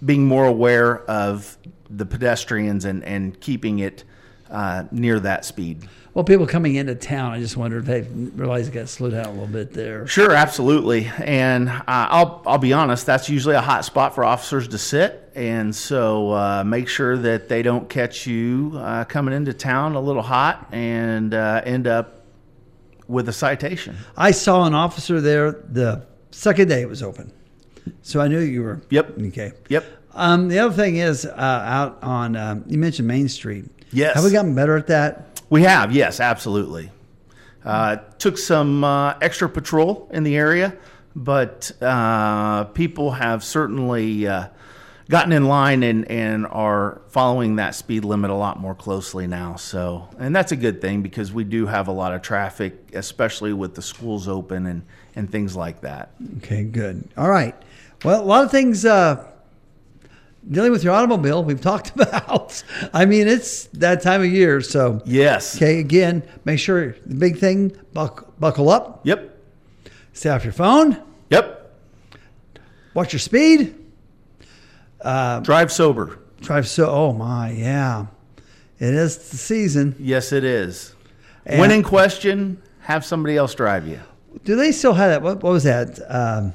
being more aware of the pedestrians and and keeping it uh, near that speed. Well, people coming into town, I just wondered if they realized it got slowed down a little bit there. Sure, absolutely. And uh, I'll I'll be honest, that's usually a hot spot for officers to sit, and so uh, make sure that they don't catch you uh, coming into town a little hot and uh, end up with a citation. I saw an officer there the second day it was open, so I knew you were. Yep. Okay. Yep. Um, the other thing is uh, out on um, you mentioned Main Street. Yes. Have we gotten better at that? We have, yes, absolutely. Uh, took some uh, extra patrol in the area, but uh, people have certainly uh, gotten in line and, and are following that speed limit a lot more closely now. So, and that's a good thing because we do have a lot of traffic, especially with the schools open and, and things like that. Okay, good. All right. Well, a lot of things uh, dealing with your automobile we've talked about. I mean, it's that time of year. So, Yes. okay, again, make sure the big thing buck, buckle up, Yep. stay off your phone, Yep. watch your speed, Drive sober. drive so. Oh, my, yeah. It is the season. Yes, it is. And- when in question, have somebody else drive you. Do they still have that? What, what was that? Um,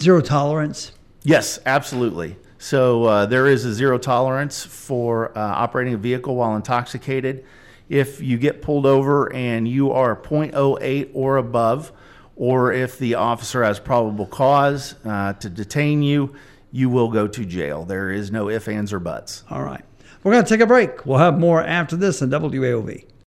zero tolerance? Yes, absolutely. So uh, there is a zero tolerance for uh, operating a vehicle while intoxicated. If you get pulled over and you are 0.08 or above, or if the officer has probable cause uh, to detain you, you will go to jail. There is no ifs, ands, or buts. All right. We're going to take a break. We'll have more after this on WAOV.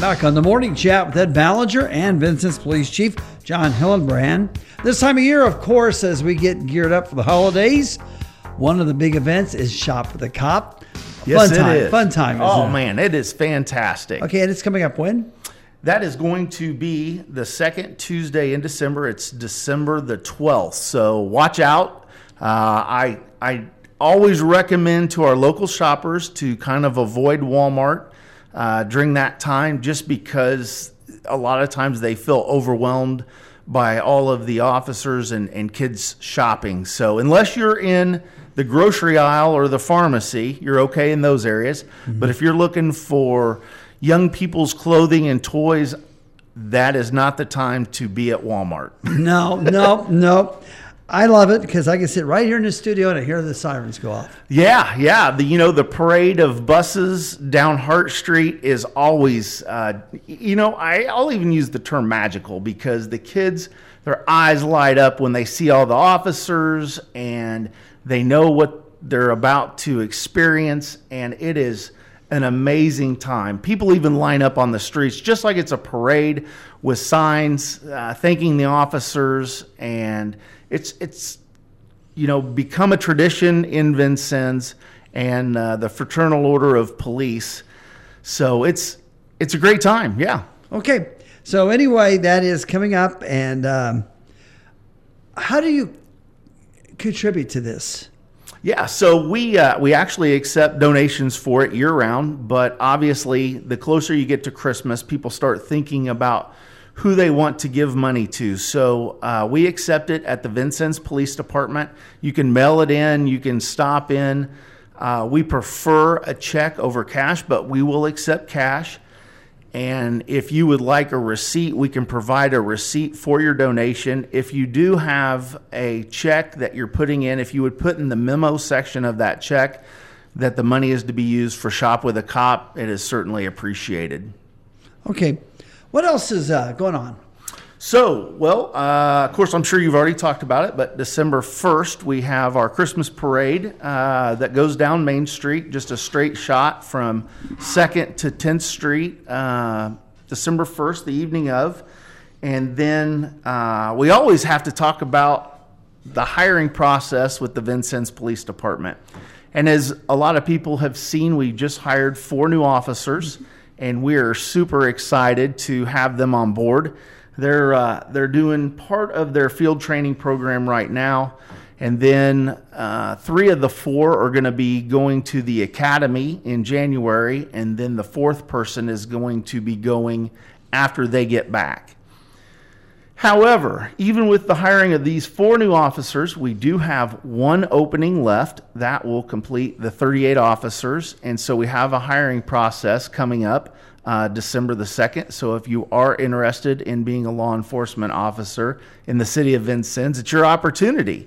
Back on the morning chat with Ed Ballinger and Vincennes Police Chief Jon Hillenbrand. This time of year, of course, as we get geared up for the holidays, one of the big events is Shop with a Cop. Yes, fun time, is. fun time. Oh it? man, it is fantastic. Okay, and it's coming up when? That is going to be the second Tuesday in December. It's December the 12th. So watch out. Uh, I, I always recommend to our local shoppers to kind of avoid Walmart uh, during that time just because a lot of times they feel overwhelmed by all of the officers and, and kids shopping. So unless you're in the grocery aisle or the pharmacy, you're okay in those areas. But if you're looking for young people's clothing and toys, that is not the time to be at Walmart. No, no, no. I love it because I can sit right here in the studio and I hear the sirens go off. Yeah, yeah. The you know the parade of buses down Hart Street is always, uh, you know, I, I'll even use the term magical because the kids, their eyes light up when they see all the officers and they know what they're about to experience, and it is an amazing time. People even line up on the streets just like it's a parade with signs uh, thanking the officers, and it's it's you know, become a tradition in Vincennes and uh, the Fraternal Order of Police. So it's it's a great time. Yeah. Okay, so anyway, that is coming up, and um, how do you contribute to this? Yeah, so we uh, we actually accept donations for it year round, but obviously, the closer you get to Christmas, people start thinking about who they want to give money to. So uh, we accept it at the Vincennes Police Department. You can mail it in, you can stop in. Uh, we prefer a check over cash, but we will accept cash. And if you would like a receipt, we can provide a receipt for your donation. If you do have a check that you're putting in, if you would put in the memo section of that check that the money is to be used for Shop with a Cop, it is certainly appreciated. Okay, what else is uh, going on? So, well, uh, of course, I'm sure you've already talked about it, but December 1st, we have our Christmas parade uh, that goes down Main Street, just a straight shot from 2nd to 10th Street, uh, December 1st, the evening of. And then uh, we always have to talk about the hiring process with the Vincennes Police Department. And as a lot of people have seen, we just hired four new officers, and we are super excited to have them on board. They're uh, they're doing part of their field training program right now, and then uh, three of the four are going to be going to the academy in January, and then the fourth person is going to be going after they get back. However, even with the hiring of these four new officers, we do have one opening left that will complete the 38 officers. And so we have a hiring process coming up uh, December the 2nd. So if you are interested in being a law enforcement officer in the city of Vincennes, it's your opportunity.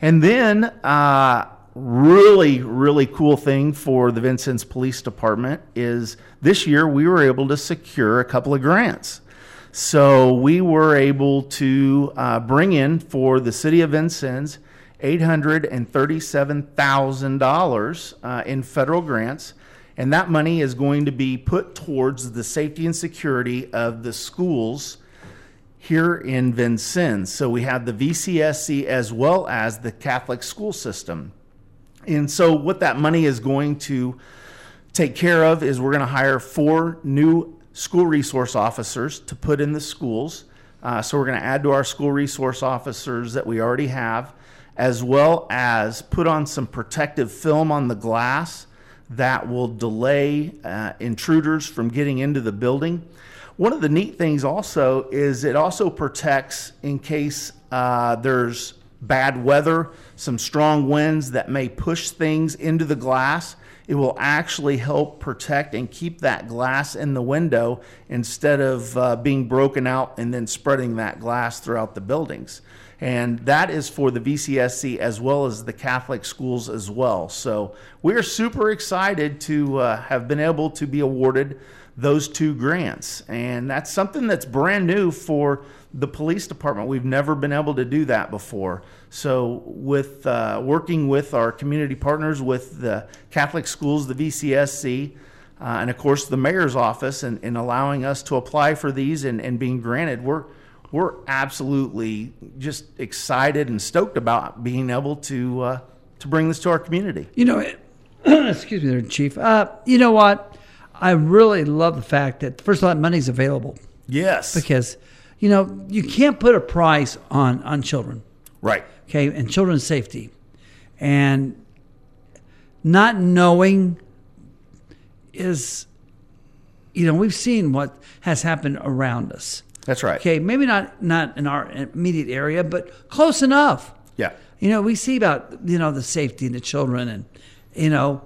And then, uh, really, really cool thing for the Vincennes Police Department is this year we were able to secure a couple of grants. So we were able to uh, bring in for the city of Vincennes $837,000 uh, in federal grants. And that money is going to be put towards the safety and security of the schools here in Vincennes. So we have the VCSC as well as the Catholic school system. And so what that money is going to take care of is we're going to hire four new school resource officers to put in the schools. Uh, so we're going to add to our school resource officers that we already have, as well as put on some protective film on the glass that will delay uh, intruders from getting into the building. One of the neat things also is it also protects in case uh, there's bad weather, some strong winds that may push things into the glass. It will actually help protect and keep that glass in the window instead of uh, being broken out and then spreading that glass throughout the buildings. And that is for the VCSC as well as the Catholic schools as well. So we are super excited to uh, have been able to be awarded those two grants. And that's something that's brand new for the police department. We've never been able to do that before. So, with uh, working with our community partners, with the Catholic schools, the VCSC, uh, and of course the mayor's office, and, and allowing us to apply for these and, and being granted, we're we're absolutely just excited and stoked about being able to uh, to bring this to our community. You know, excuse me, there, Chief. Uh, you know what? I really love the fact that first of all, that money's available Yes. because you know you can't put a price on on children. Right. okay, and children's safety. And not knowing is, you know, we've seen what has happened around us. That's right. Okay, maybe not not in our immediate area, but close enough. Yeah. You know, we see about you know the safety and the children, and you know,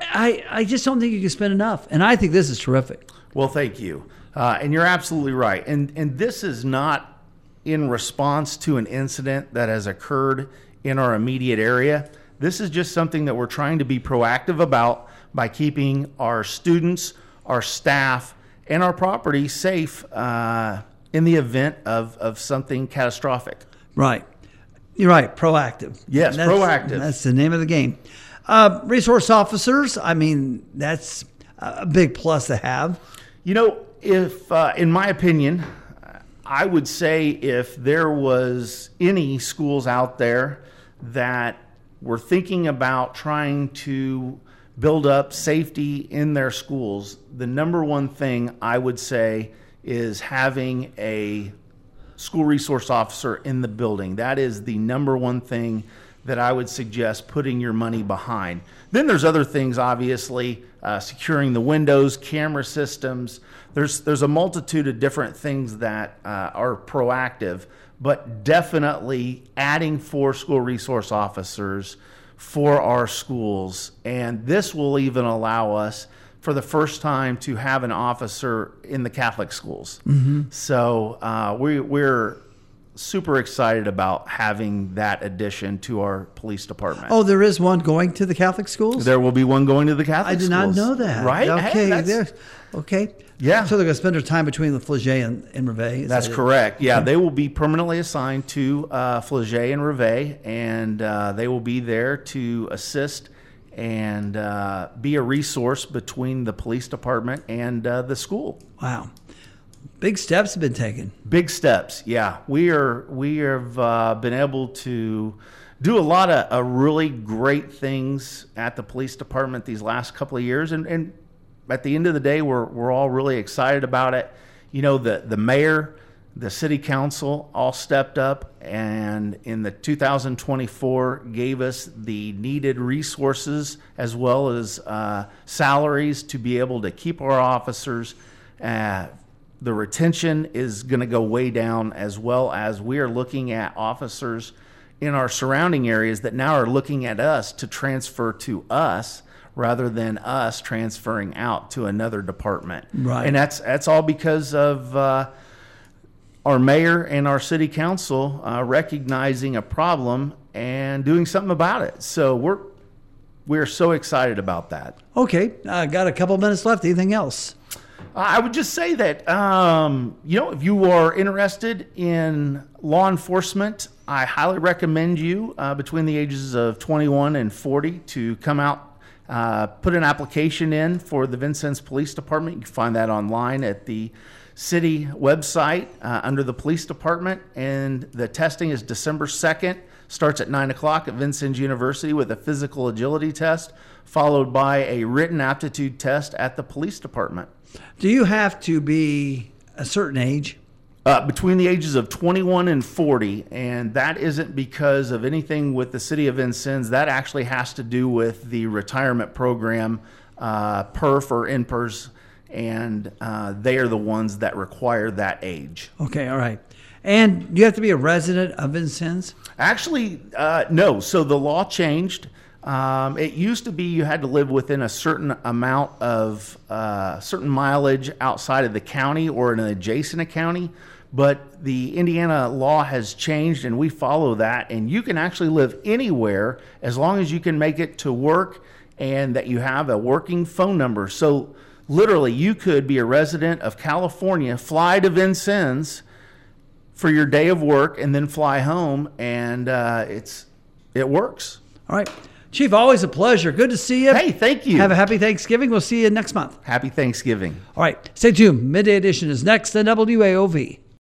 I I just don't think you can spend enough, and I think this is terrific. Well, thank you. Uh, and you're absolutely right. And and this is not in response to an incident that has occurred in our immediate area. This is just something that we're trying to be proactive about by keeping our students, our staff, and our property safe uh, in the event of, of something catastrophic. Right. You're right. Proactive. Yes, That's- proactive. That's the name of the game. Uh, resource officers. I mean, that's a big plus to have. You know, if, uh, in my opinion, I would say if there was any schools out there that were thinking about trying to build up safety in their schools, the number one thing I would say is having a school resource officer in the building. That is the number one thing that I would suggest putting your money behind. Then there's other things, obviously, uh, securing the windows, camera systems. There's there's a multitude of different things that uh, are proactive, but definitely adding four school resource officers for our schools, and this will even allow us for the first time to have an officer in the Catholic schools. So uh, we, we're super excited about having that addition to our police department. Oh, there is one going to the Catholic schools. There will be one going to the Catholic schools. I did not know that. Right? Hey, Okay. there. Okay. Yeah. So they're going to spend their time between the Flaget and, and Rivet. that's that correct. Yeah, they will be permanently assigned to uh, Flaget and Rivet, and uh, they will be there to assist and uh, be a resource between the police department and uh, the school. Wow. Big steps have been taken. Big steps, yeah. We are we have uh, been able to do a lot of uh, really great things at the police department these last couple of years, and, and at the end of the day, we're we're all really excited about it. You know, the the mayor, the city council all stepped up, and in the 2024 gave us the needed resources as well as uh, salaries to be able to keep our officers. Uh, the retention is going to go way down as well as we are looking at officers in our surrounding areas that now are looking at us to transfer to us rather than us transferring out to another department. Right. And that's that's all because of uh, our mayor and our city council uh, recognizing a problem and doing something about it. So we're we're so excited about that. Okay, I got a couple minutes left. Anything else? I would just say that, um, you know, if you are interested in law enforcement, I highly recommend you uh, between the ages of 21 and 40 to come out, uh, put an application in for the Vincennes Police Department. You can find that online at the city website uh, under the police department. And the testing is December 2nd, starts at 9 o'clock at Vincennes University with a physical agility test, followed by a written aptitude test at the police department. Do you have to be a certain age? Uh, between the ages of 21 and 40, and that isn't because of anything with the city of Vincennes. That actually has to do with the retirement program, uh, PERF or NPERS, and uh, they are the ones that require that age. Okay, all right. And you have to be a resident of Vincennes? Actually, uh, no. So the law changed. Um, it used to be you had to live within a certain amount of uh, certain mileage outside of the county or in an adjacent county, but the Indiana law has changed and we follow that. And you can actually live anywhere as long as you can make it to work and that you have a working phone number. So literally, you could be a resident of California, fly to Vincennes for your day of work, and then fly home, and uh, it's it works. All right. Chief, always a pleasure. Good to see you. Hey, thank you. Have a happy Thanksgiving. We'll see you next month. Happy Thanksgiving. All right. Stay tuned. Midday Edition is next on WAOV.